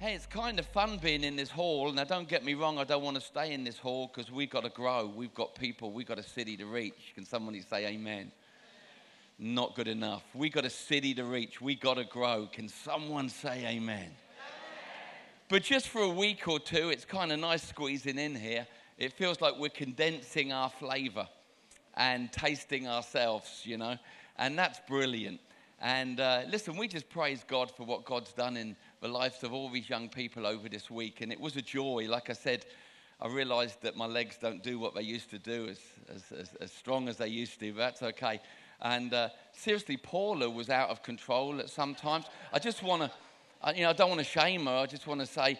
Hey, it's kind of fun being in this hall. Now, don't get me wrong, I don't want to stay in this hall because we've got to grow. We've got people, we've got a city to reach. Can somebody say amen? Not good enough. We've got a city to reach. We've got to grow. Can someone say amen? But just for a week or two, it's kind of nice squeezing in here. It feels like we're condensing our flavor and tasting ourselves, you know, and that's brilliant. And uh, listen, we just praise God for what God's done in the lives of all these young people over this week. And it was a joy. Like I said, I realized that my legs don't do what they used to do as, as, as, as strong as they used to, but that's okay. And uh, seriously, Paula was out of control at some times. I just want to, you know, I don't want to shame her. I just want to say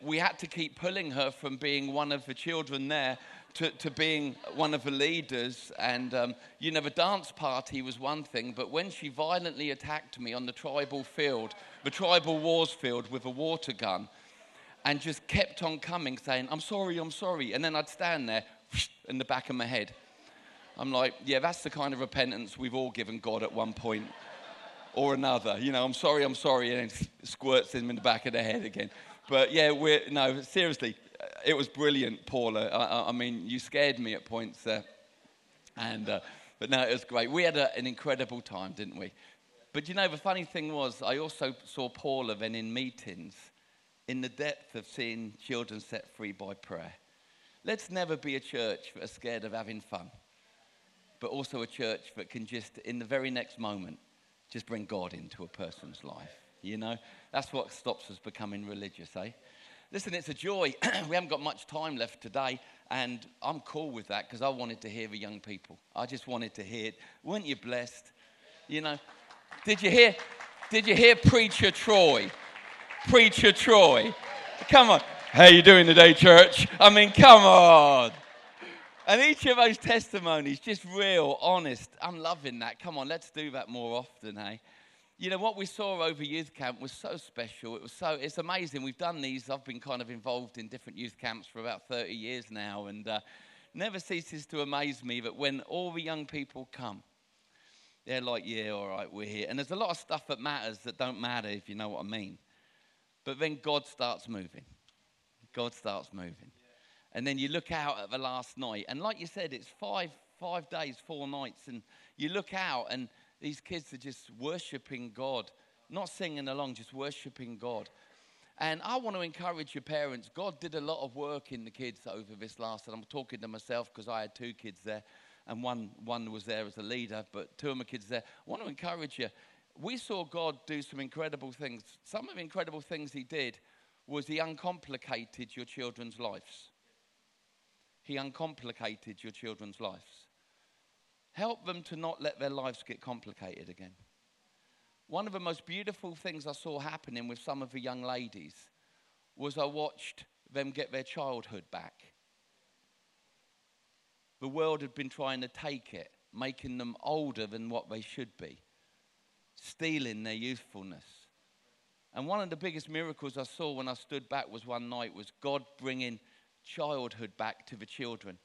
we had to keep pulling her from being one of the children there to, to being one of the leaders. And, um, you know, the dance party was one thing, but when she violently attacked me on the tribal field, the tribal wars field with a water gun, and just kept on coming saying, I'm sorry, I'm sorry. And then I'd stand there in the back of my head. I'm like, yeah, that's the kind of repentance we've all given God at one point or another. You know, I'm sorry, I'm sorry, and then squirts him in the back of the head again. But yeah, we're, no, seriously, it was brilliant, Paula. I, I, mean, you scared me at points there. And, uh, but no, it was great. We had a, an incredible time, didn't we? But you know, the funny thing was, I also saw Paula then in meetings in the depth of seeing children set free by prayer. Let's never be a church that are scared of having fun, but also a church that can just, in the very next moment, just bring God into a person's life. You know, that's what stops us becoming religious, eh? Listen, it's a joy. we haven't got much time left today, and I'm cool with that because I wanted to hear the young people. I just wanted to hear it. Weren't you blessed? You know, did you hear? Did you hear Preacher Troy? Preacher Troy. Come on. How you doing today, church? I mean, come on. And each of those testimonies, just real, honest. I'm loving that. Come on, let's do that more often, hey? You know what we saw over youth camp was so special. It was so it's amazing. We've done these i've been kind of involved in different youth camps for about 30 years now and uh, never ceases to amaze me that when all the young people come they're like yeah all right we're here. And there's a lot of stuff that matters that don't matter if you know what i mean. But then god starts moving. God starts moving. And then you look out at the last night and like you said it's five five days four nights and you look out and these kids are just worshiping God, not singing along, just worshiping God. And I want to encourage your parents. God did a lot of work in the kids over this last, and I'm talking to myself because I had two kids there, and one, one was there as a leader, but two of my kids there. I want to encourage you. We saw God do some incredible things. Some of the incredible things He did was He uncomplicated your children's lives. He uncomplicated your children's lives. Help them to not let their lives get complicated again. One of the most beautiful things I saw happening with some of the young ladies was I watched them get their childhood back. The world had been trying to take it, making them older than what they should be, stealing their youthfulness. And one of the biggest miracles I saw when I stood back was one night was God bringing childhood back to the children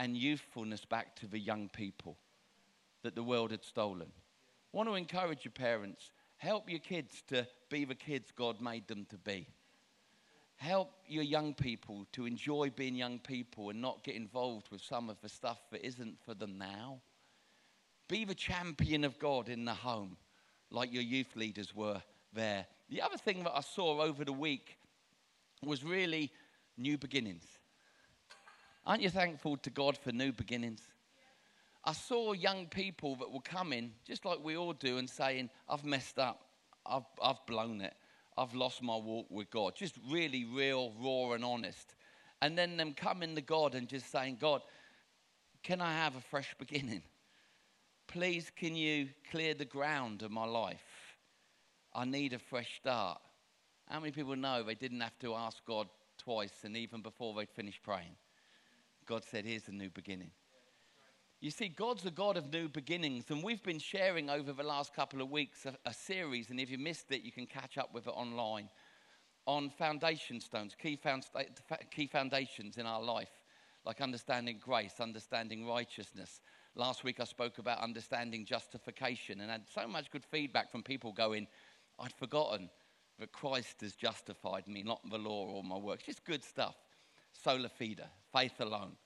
and youthfulness back to the young people that the world had stolen. I want to encourage your parents help your kids to be the kids God made them to be. Help your young people to enjoy being young people and not get involved with some of the stuff that isn't for them now. Be the champion of God in the home, like your youth leaders were there. The other thing that I saw over the week was really new beginnings. Aren't you thankful to God for new beginnings? I saw young people that were coming, just like we all do, and saying, I've messed up, I've, I've blown it, I've lost my walk with God. Just really real, raw, and honest. And then them coming to God and just saying, God, can I have a fresh beginning? Please, can you clear the ground of my life? I need a fresh start. How many people know they didn't have to ask God twice and even before they'd finished praying? God said, Here's a new beginning. You see, God's a God of new beginnings, and we've been sharing over the last couple of weeks a, a, series, and if you missed it, you can catch up with it online on foundation stones, key, found, key foundations in our life, like understanding grace, understanding righteousness. Last week I spoke about understanding justification and had so much good feedback from people going, I'd forgotten that Christ has justified me, not the law or my works. Just good stuff. Sola fide, faith alone.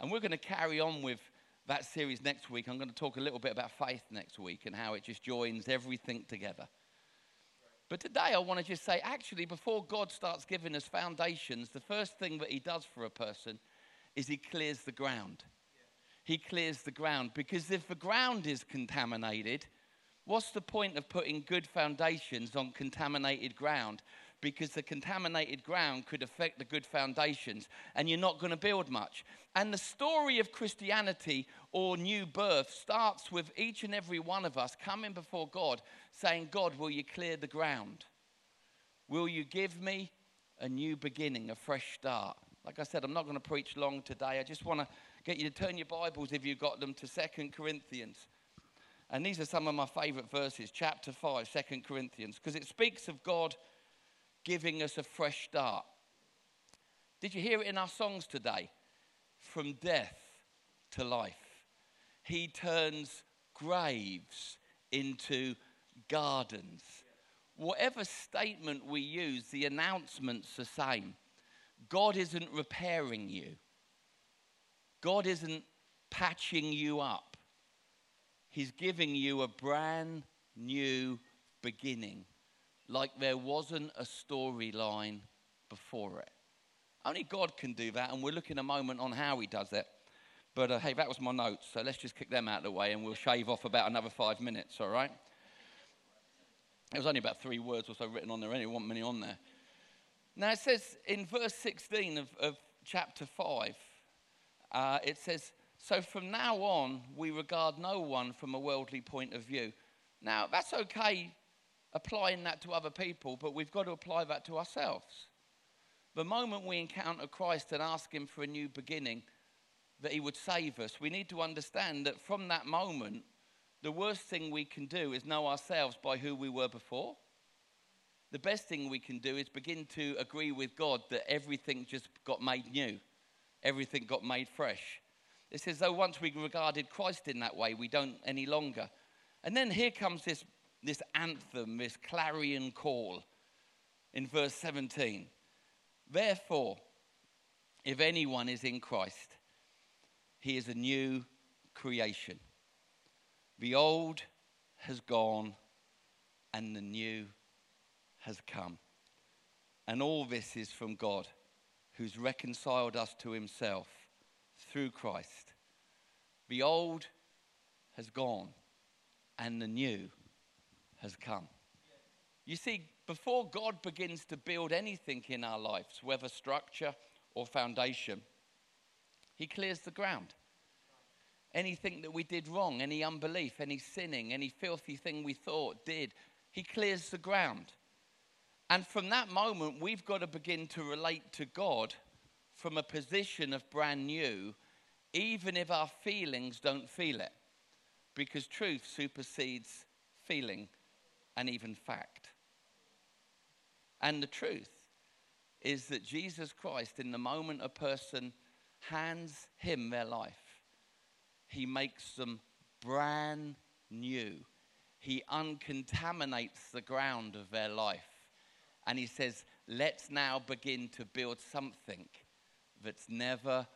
And we're going to carry on with that series next week. I'm going to talk a little bit about faith next week and how it just joins everything together. But today I want to just say actually, before God starts giving us foundations, the first thing that He does for a person is He clears the ground. He clears the ground because if the ground is contaminated, what's the point of putting good foundations on contaminated ground? Because the contaminated ground could affect the good foundations and you're not going to build much. And the story of Christianity or new birth starts with each and every one of us coming before God saying, God, will you clear the ground? Will you give me a new beginning, a fresh start? Like I said, I'm not going to preach long today. I just want to get you to turn your Bibles, if you've got them, to Second Corinthians. And these are some of my favorite verses, chapter 5, 2 Corinthians, because it speaks of God giving us a fresh start. Did you hear it in our songs today? From death to life. He turns graves into gardens. Whatever statement we use, the announcement's the same. God isn't repairing you, God isn't patching you up. He's giving you a brand new beginning like there wasn't a storyline before it. Only God can do that, and we'll look in a moment on how He does it. But uh, hey, that was my notes, so let's just kick them out of the way and we'll shave off about another five minutes, all right? There was only about three words or so written on there, anyway, want many on there. Now it says in verse 16 of, of chapter 5, uh, it says, So from now on, we regard no one from a worldly point of view. Now, that's okay applying that to other people, but we've got to apply that to ourselves. The moment we encounter Christ and ask Him for a new beginning, that He would save us, we need to understand that from that moment, the worst thing we can do is know ourselves by who we were before. The best thing we can do is begin to agree with God that everything just got made new, everything got made fresh. It's as though once we regarded Christ in that way, we don't any longer. And then here comes this this anthem, this clarion call in verse 17. Therefore, if anyone is in Christ, he is a new creation. The old has gone and the new has come. And all this is from God, who's reconciled us to himself through Christ. The old has gone and the new has come. You see, before God begins to build anything in our lives, whether structure or foundation, He clears the ground. Anything that we did wrong, any unbelief, any sinning, any filthy thing we thought did, He clears the ground. And from that moment, we've got to begin to relate to God from a position of brand new, even if our feelings don't feel it. Because truth supersedes feeling and even fact. And the truth is that Jesus Christ, in the moment a person hands him their life, he makes them brand new. He uncontaminates the ground of their life. And he says, let's now begin to build something that's never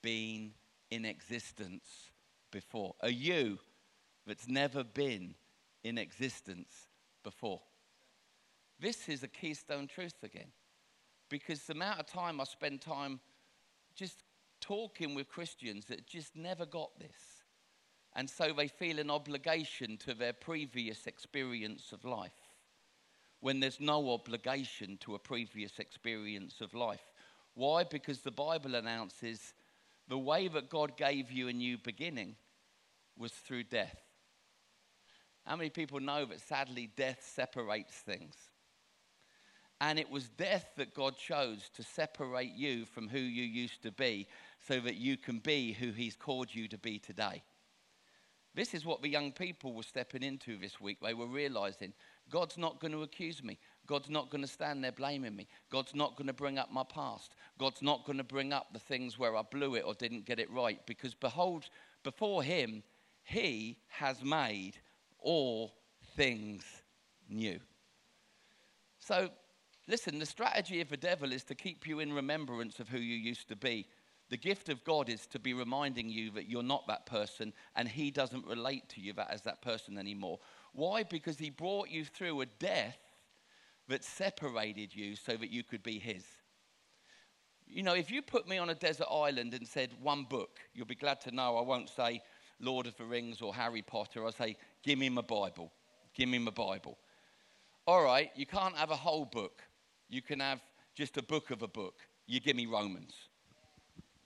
been in existence before. A you that's never been in existence before. This is a keystone truth again. Because the amount of time I spend time just talking with Christians that just never got this. And so they feel an obligation to their previous experience of life when there's no obligation to a previous experience of life. Why? Because the Bible announces the way that God gave you a new beginning was through death. How many people know that sadly death separates things? And it was death that God chose to separate you from who you used to be so that you can be who He's called you to be today. This is what the young people were stepping into this week. They were realizing God's not going to accuse me. God's not going to stand there blaming me. God's not going to bring up my past. God's not going to bring up the things where I blew it or didn't get it right. Because behold, before Him, He has made all things new. So, listen, the strategy of the devil is to keep you in remembrance of who you used to be. The gift of God is to be reminding you that you're not that person and he doesn't relate to you as that person anymore. Why? Because he brought you through a death that separated you so that you could be his. You know, if you put me on a desert island and said one book, you'll be glad to know I won't say Lord of the Rings or Harry Potter. I'll say, give me my Bible. Give me my Bible. All right, you can't have a whole book. You can have just a book of a book. You give me Romans.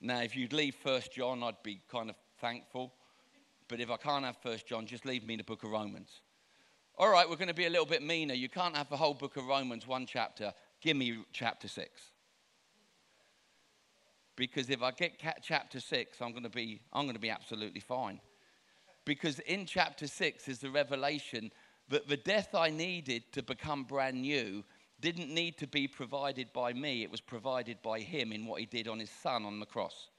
Now, if you'd leave First John, I'd be kind of thankful. But if I can't have First John, just leave me the book of Romans. All right, we're going to be a little bit meaner. You can't have the whole book of Romans, one chapter. Give me chapter six. Because if I get chapter six, I'm going to be, I'm going to be absolutely fine. Because in chapter six is the revelation that the death I needed to become brand new didn't need to be provided by me, it was provided by Him in what He did on His Son on the cross.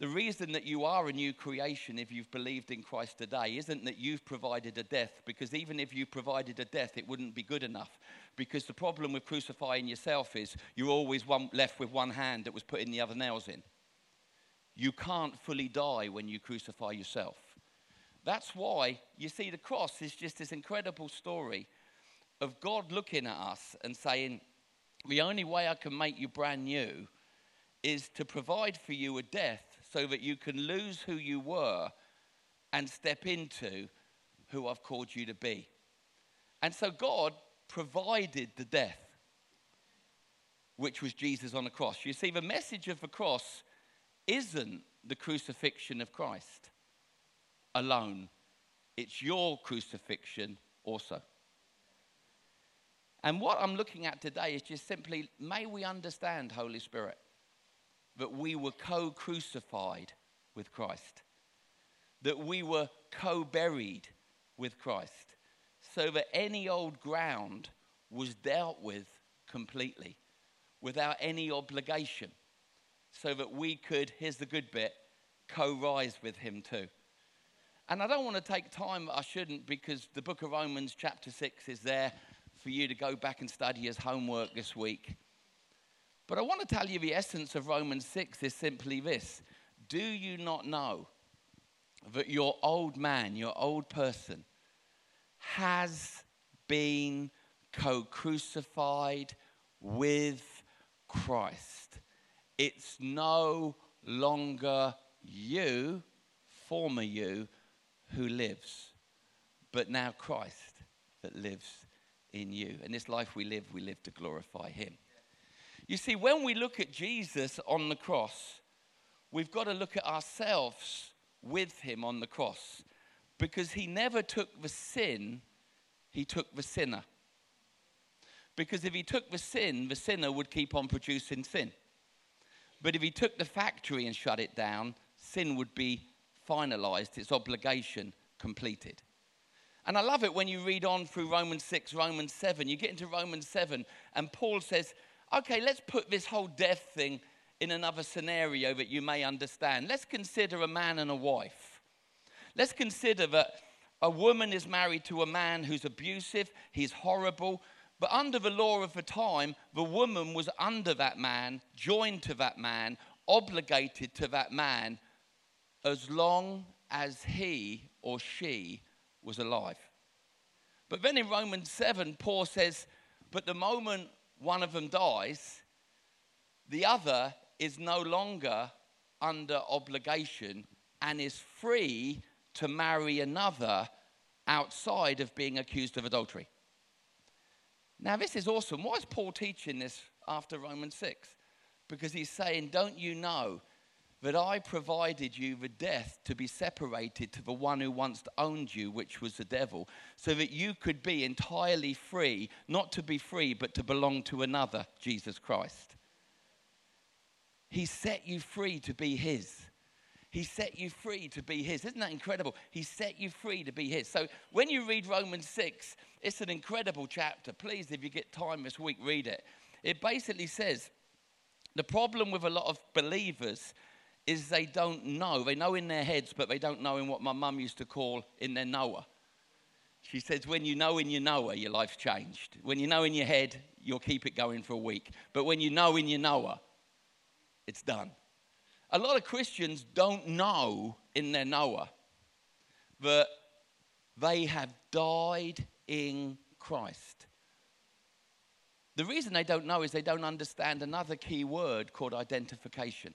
The reason that you are a new creation if you've believed in Christ today isn't that you've provided a death, because even if you provided a death, it wouldn't be good enough. Because the problem with crucifying yourself is you're always one, left with one hand that was putting the other nails in. You can't fully die when you crucify yourself. That's why you see the cross is just this incredible story of God looking at us and saying, The only way I can make you brand new is to provide for you a death so that you can lose who you were and step into who I've called you to be. And so God provided the death, which was Jesus on the cross. You see, the message of the cross isn't the crucifixion of Christ alone, it's your crucifixion also. And what I'm looking at today is just simply may we understand, Holy Spirit, that we were co crucified with Christ, that we were co buried with Christ, so that any old ground was dealt with completely without any obligation, so that we could, here's the good bit, co rise with Him too. And I don't want to take time, I shouldn't, because the book of Romans, chapter 6, is there for you to go back and study as homework this week. But I want to tell you the essence of Romans 6 is simply this Do you not know that your old man, your old person, has been co crucified with Christ? It's no longer you, former you, who lives, but now Christ that lives in you. And this life we live, we live to glorify Him. You see, when we look at Jesus on the cross, we've got to look at ourselves with Him on the cross because He never took the sin, He took the sinner. Because if He took the sin, the sinner would keep on producing sin. But if He took the factory and shut it down, sin would be finalized, its obligation completed. And I love it when you read on through Romans 6, Romans 7. You get into Romans 7, and Paul says, okay, let's put this whole death thing in another scenario that you may understand. Let's consider a man and a wife. Let's consider that a woman is married to a man who's abusive, he's horrible, but under the law of the time, the woman was under that man, joined to that man, obligated to that man, as long as he or she was alive. But then in Romans 7, Paul says, But the moment one of them dies, the other is no longer under obligation and is free to marry another outside of being accused of adultery. Now, this is awesome. Why is Paul teaching this after Romans 6? Because he's saying, Don't you know that I provided you the death to be separated to the one who once owned you, which was the devil, so that you could be entirely free, not to be free, but to belong to another, Jesus Christ. He set you free to be His. He set you free to be His. Isn't that incredible? He set you free to be His. So when you read Romans 6, it's an incredible chapter. Please, if you get time this week, read it. It basically says the problem with a lot of believers is they don't know. They know in their heads, but they don't know in what my mum used to call in their knower. She says, when you know in your knower, your life's changed. When you know in your head, you'll keep it going for a week. But when you know in your knower, it's done. A lot of Christians don't know in their knower that they have died in Christ. The reason they don't know is they don't understand another key word called identification.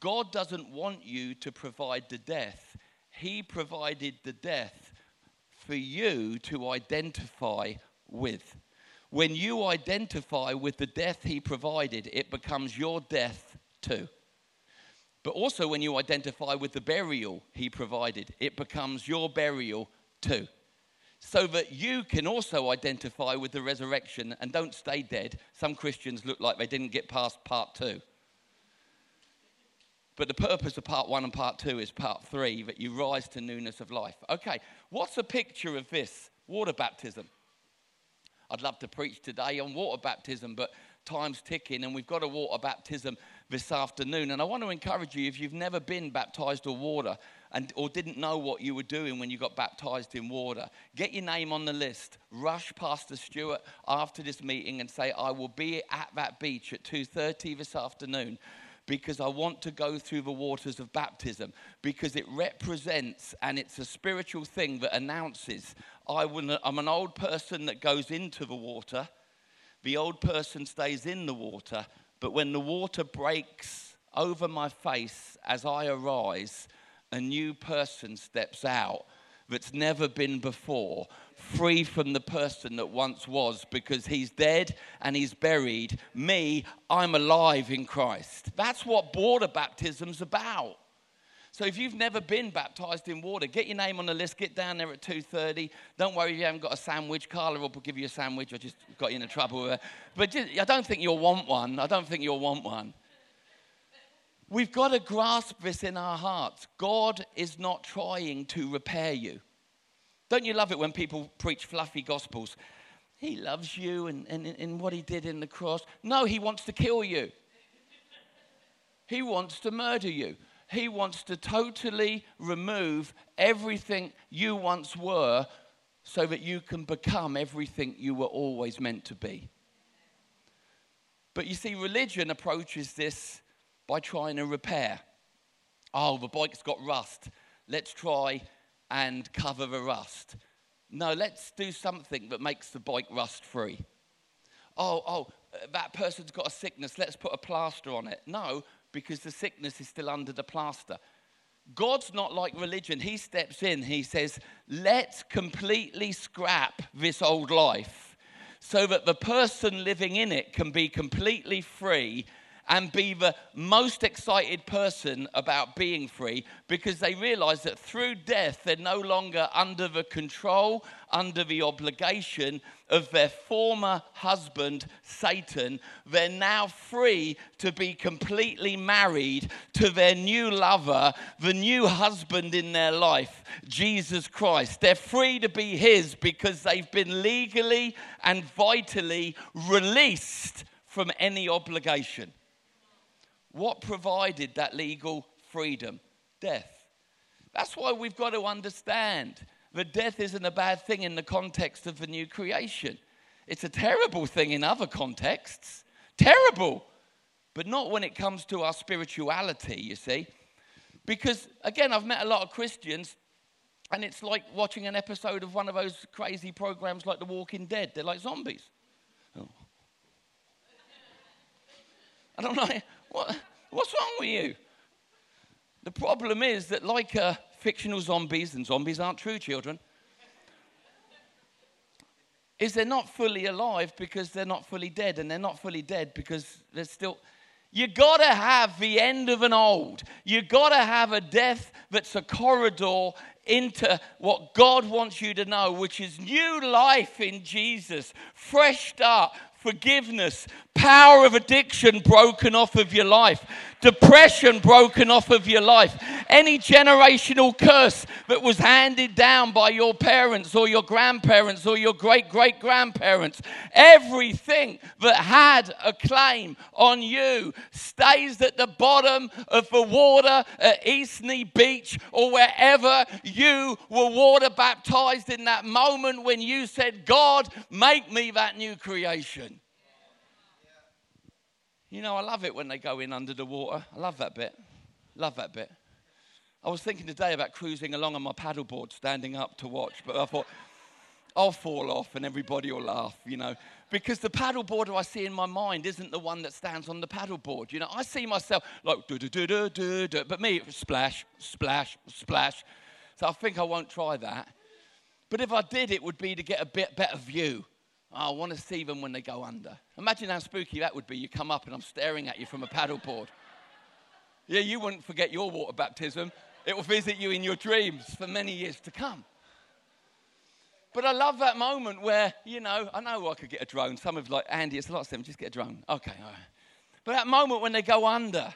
God doesn't want you to provide the death, He provided the death for you to identify with. When you identify with the death He provided, it becomes your death too. But also, when you identify with the burial He provided, it becomes your burial too so that you can also identify with the resurrection and don't stay dead. Some Christians look like they didn't get past part two. But the purpose of part one and part two is part three that you rise to newness of life. Okay, what's a picture of this? Water baptism. I'd love to preach today on water baptism, but time's ticking and we've got a water baptism this afternoon. And I want to encourage you if you've never been baptized or water and, or didn't know what you were doing when you got baptized in water, get your name on the list. Rush Pastor Stuart after this meeting and say, I will be at that beach at 2.30 this afternoon because I want to go through the waters of baptism because it represents and it's a spiritual thing that announces I am an old person that goes into the water. The old person stays in the water, but when the water breaks over my face as I arise, a new person steps out that's never been before, free from the person that once was, because he's dead and he's buried. Me, I'm alive in Christ. That's what border baptism's about. So if you've never been baptized in water, get your name on the list. Get down there at 2:30. Don't worry if you haven't got a sandwich. Carla will give you a sandwich. I just got you into trouble with her. But just, I don't think you'll want one. I don't think you'll want one. We've got to grasp this in our hearts. God is not trying to repair you. Don't you love it when people preach fluffy gospels? He loves you and, and, and what he did in the cross. No, he wants to kill you. He wants to murder you. He wants to totally remove everything you once were so that you can become everything you were always meant to be. But you see, religion approaches this by trying to repair. Oh, the bike's got rust. Let's try and cover the rust. No, let's do something that makes the bike rust free. Oh, oh, that person's got a sickness. Let's put a plaster on it. No, because the sickness is still under the plaster. God's not like religion. He steps in, he says, let's completely scrap this old life so that the person living in it can be completely free and be the most excited person about being free because they realize that through death, they're no longer under the control, under the obligation of their former husband, Satan. They're now free to be completely married to their new lover, the new husband in their life, Jesus Christ. They're free to be his because they've been legally and vitally released from any obligation. What provided that legal freedom? Death. That's why we've got to understand that death isn't a bad thing in the context of the new creation. It's a terrible thing in other contexts. Terrible. But not when it comes to our spirituality, you see. Because, again, I've met a lot of Christians, and it's like watching an episode of one of those crazy programs like The Walking Dead. They're like zombies. Oh. I don't know. What, what's wrong with you? The problem is that, like uh, fictional zombies, and zombies aren't true children, is they're not fully alive because they're not fully dead, and they're not fully dead because they're still. You gotta have the end of an old. You gotta have a death that's a corridor into what God wants you to know, which is new life in Jesus, fresh start, forgiveness, power of addiction broken off of your life, depression broken off of your life, any generational curse that was handed down by your parents or your grandparents or your great great grandparents, everything that had a claim on you stays at the bottom of the water at Eastney Beach or wherever you were water baptized in that moment when you said, God, make me that new creation. You know, I love it when they go in under the water. I love that bit. Love that bit. I was thinking today about cruising along on my paddleboard, standing up to watch, but I thought, I'll fall off and everybody will laugh, you know. Because the paddleboarder I see in my mind isn't the one that stands on the paddleboard. You know, I see myself like do do do do do do, but me splash, splash, splash. So I think I won't try that. But if I did, it would be to get a bit better view Oh, I want to see them when they go under. Imagine how spooky that would be. You come up and I'm staring at you from a paddleboard. Yeah, you wouldn't forget your water baptism. It will visit you in your dreams for many years to come. But I love that moment where, you know, I know I could get a drone. Some of like, Andy, it's a lot of them, just get a drone. Okay, all right. But that moment when they go under,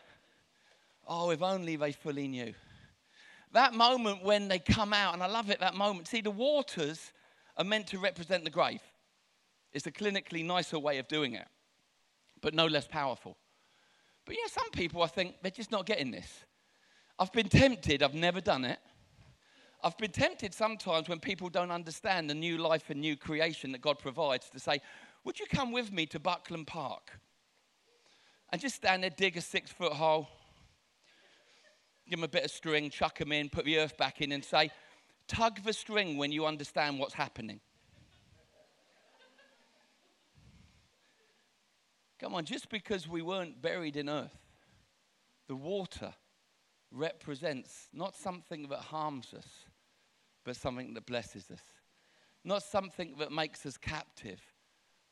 oh, if only they fully knew. That moment when they come out, and I love it, that moment. See, the waters are meant to represent the grave. It's a clinically nicer way of doing it, but no less powerful. But you know, some people, I think, they're just not getting this. I've been tempted, I've never done it. I've been tempted sometimes when people don't understand the new life and new creation that God provides to say, Would you come with me to Buckland Park? And just stand there, dig a six foot hole, give them a bit of string, chuck them in, put the earth back in, and say, Tug the string when you understand what's happening. Come on, just because we weren't buried in earth, the water represents not something that harms us, but something that blesses us. Not something that makes us captive,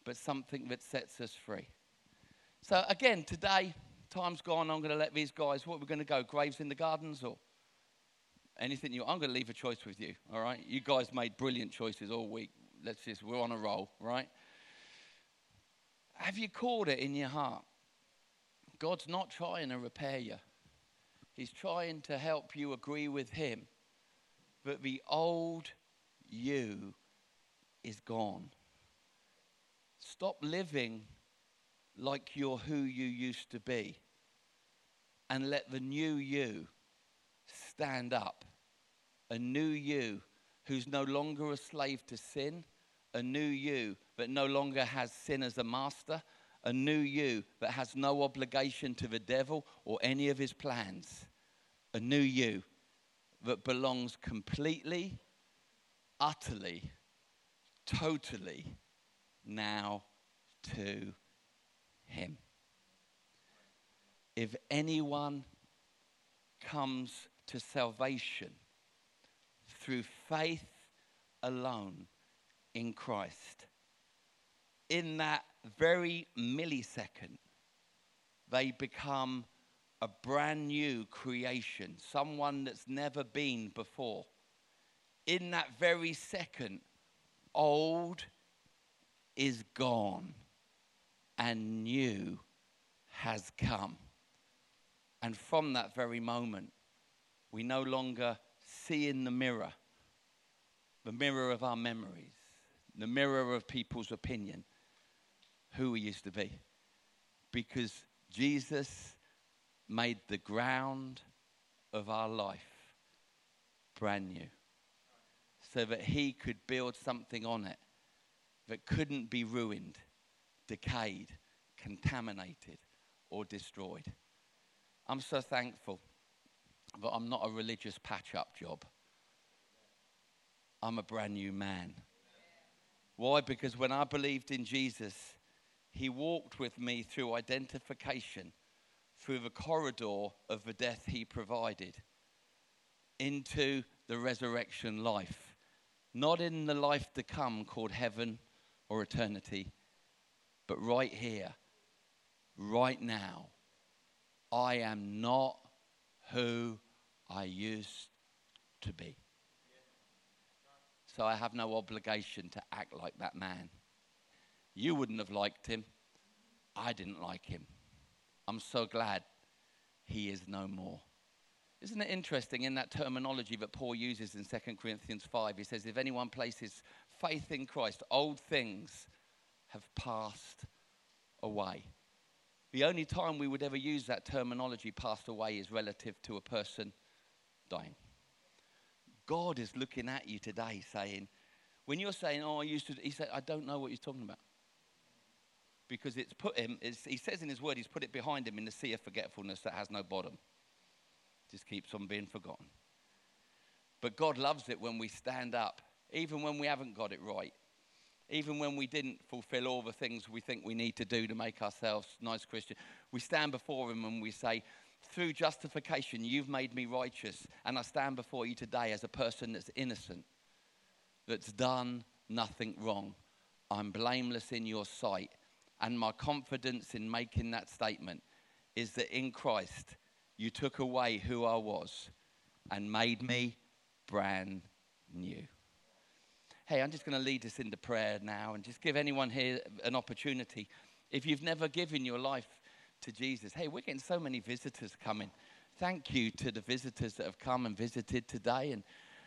but something that sets us free. So, again, today, time's gone. I'm going to let these guys, what we're going to go, graves in the gardens or anything you I'm going to leave a choice with you, all right? You guys made brilliant choices all week. Let's just, we're on a roll, right? Have you caught it in your heart? God's not trying to repair you, He's trying to help you agree with Him that the old you is gone. Stop living like you're who you used to be and let the new you stand up. A new you who's no longer a slave to sin, a new you that no longer has sin as a master, a new you that has no obligation to the devil or any of his plans, a new you that belongs completely, utterly, totally now to him. If anyone comes to salvation through faith alone in Christ, in that very millisecond, they become a brand new creation, someone that's never been before. In that very second, old is gone and new has come. And from that very moment, we no longer see in the mirror, the mirror of our memories, the mirror of people's opinion who we used to be. Because Jesus made the ground of our life brand new. So that he could build something on it that couldn't be ruined, decayed, contaminated, or destroyed. I'm so thankful that I'm not a religious patch up job. I'm a brand new man. Why? Because when I believed in Jesus, he walked with me through identification, through the corridor of the death he provided, into the resurrection life. Not in the life to come called heaven or eternity, but right here, right now. I am not who I used to be. So I have no obligation to act like that man. You wouldn't have liked him. I didn't like him. I'm so glad he is no more. Isn't it interesting in that terminology that Paul uses in 2 Corinthians 5? He says, If anyone places faith in Christ, old things have passed away. The only time we would ever use that terminology, passed away, is relative to a person dying. God is looking at you today saying, when you're saying, oh, I used to, he said, I don't know what you're talking about. Because it's put him, it's, he says in his word, he's put it behind him in the sea of forgetfulness that has no bottom. Just keeps on being forgotten. But God loves it when we stand up, even when we haven't got it right even when we didn't fulfill all the things we think we need to do to make ourselves nice Christians, we stand before Him and we say, Through justification, you've made me righteous, and I stand before you today as a person that's innocent, that's done nothing wrong. I'm blameless in your sight. And my confidence in making that statement is that in Christ, you took away who I was and made me brand new hey, I'm just going to lead us into prayer now and just give anyone here an opportunity. If you've never given your life to Jesus, hey, we're getting so many visitors coming. Thank you to the visitors that have come and visited today and,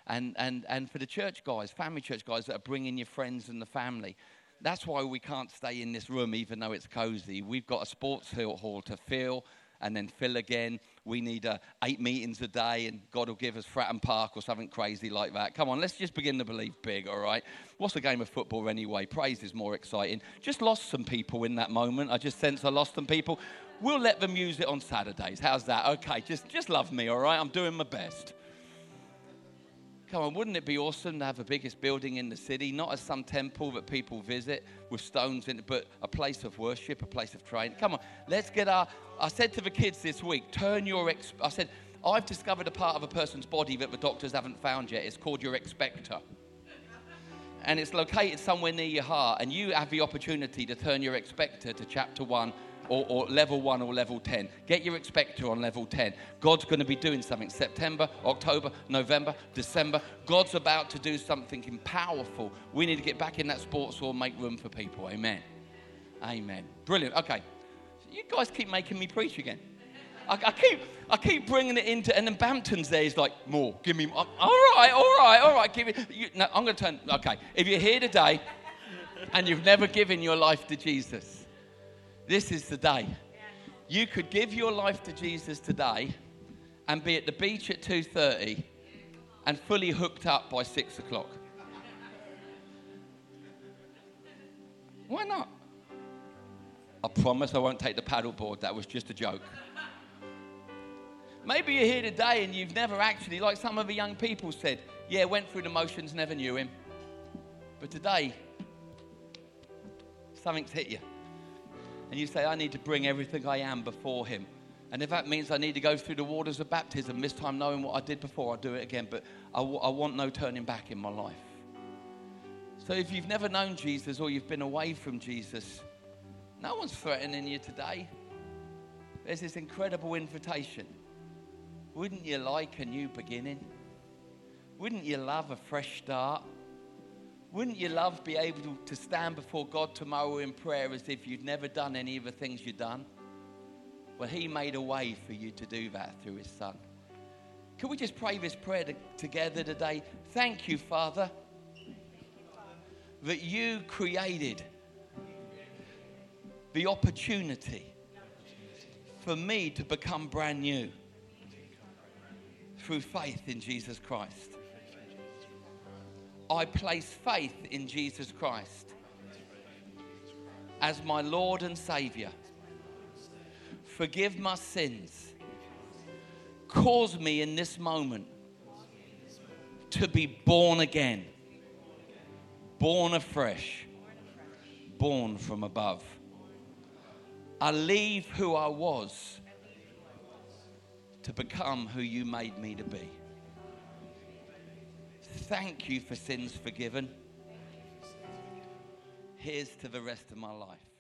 and, and, and for the church guys, family church guys that are bringing your friends and the family. That's why we can't stay in this room even though it's cozy. We've got a sports hall to fill and then fill again. We need uh, eight meetings a day, and God will give us Fratton Park or something crazy like that. Come on, let's just begin to believe big, all right? What's a game of football anyway? Praise is more exciting. Just lost some people in that moment. I just sense I lost some people. We'll let them use it on Saturdays. How's that? Okay, just, just love me, all right? I'm doing my best. Come on, wouldn't it be awesome to have the biggest building in the city, not as some temple that people visit with stones in it, but a place of worship, a place of training? Come on, let's get our. I said to the kids this week, turn your. Ex- I said, I've discovered a part of a person's body that the doctors haven't found yet. It's called your expector. And it's located somewhere near your heart, and you have the opportunity to turn your expector to chapter 1 or, or, level one or level 10. Get your expector on level 10. God's going to be doing something September, October, November, December. God's about to do something powerful. We need to get back in that sports hall and make room for people. Amen. Amen. Brilliant. Okay. You guys keep making me preach again. I, I, keep, I keep bringing it into, and then Bampton's there. He's like, more, give me more. All right, all right, all right. Give it. You, no, I'm going to turn. Okay, if you're here today and you've never given your life to Jesus, this is the day. You could give your life to Jesus today and be at the beach at 2.30 and fully hooked up by 6 o'clock. Why not? I promise I won't take the paddleboard. That was just a joke. Maybe you're here today and you've never actually, like some of the young people said, yeah, went through the motions, never knew him. But today, something's hit you and you say, I need to bring everything I am before Him. And if that means I need to go through the waters of baptism, this time knowing what I did before, I'll do it again. But I, w- I want no turning back in my life. So if you've never known Jesus or you've been away from Jesus, no one's threatening you today. There's this incredible invitation. Wouldn't you like a new beginning? Wouldn't you love a fresh start? Wouldn't you love be able to stand before God tomorrow in prayer as if you'd never done any of the things you've done? Well, He made a way for you to do that through His Son. Can we just pray this prayer to, together today? Thank you, Father, that you created the opportunity for me to become brand new through faith in Jesus Christ. I place faith in Jesus Christ as my Lord and Savior. Forgive my sins. Cause me in this moment to be born again, born afresh, born from above. I leave who I was to become who you made me to be. Thank you for sins forgiven. Here's to the rest of my life.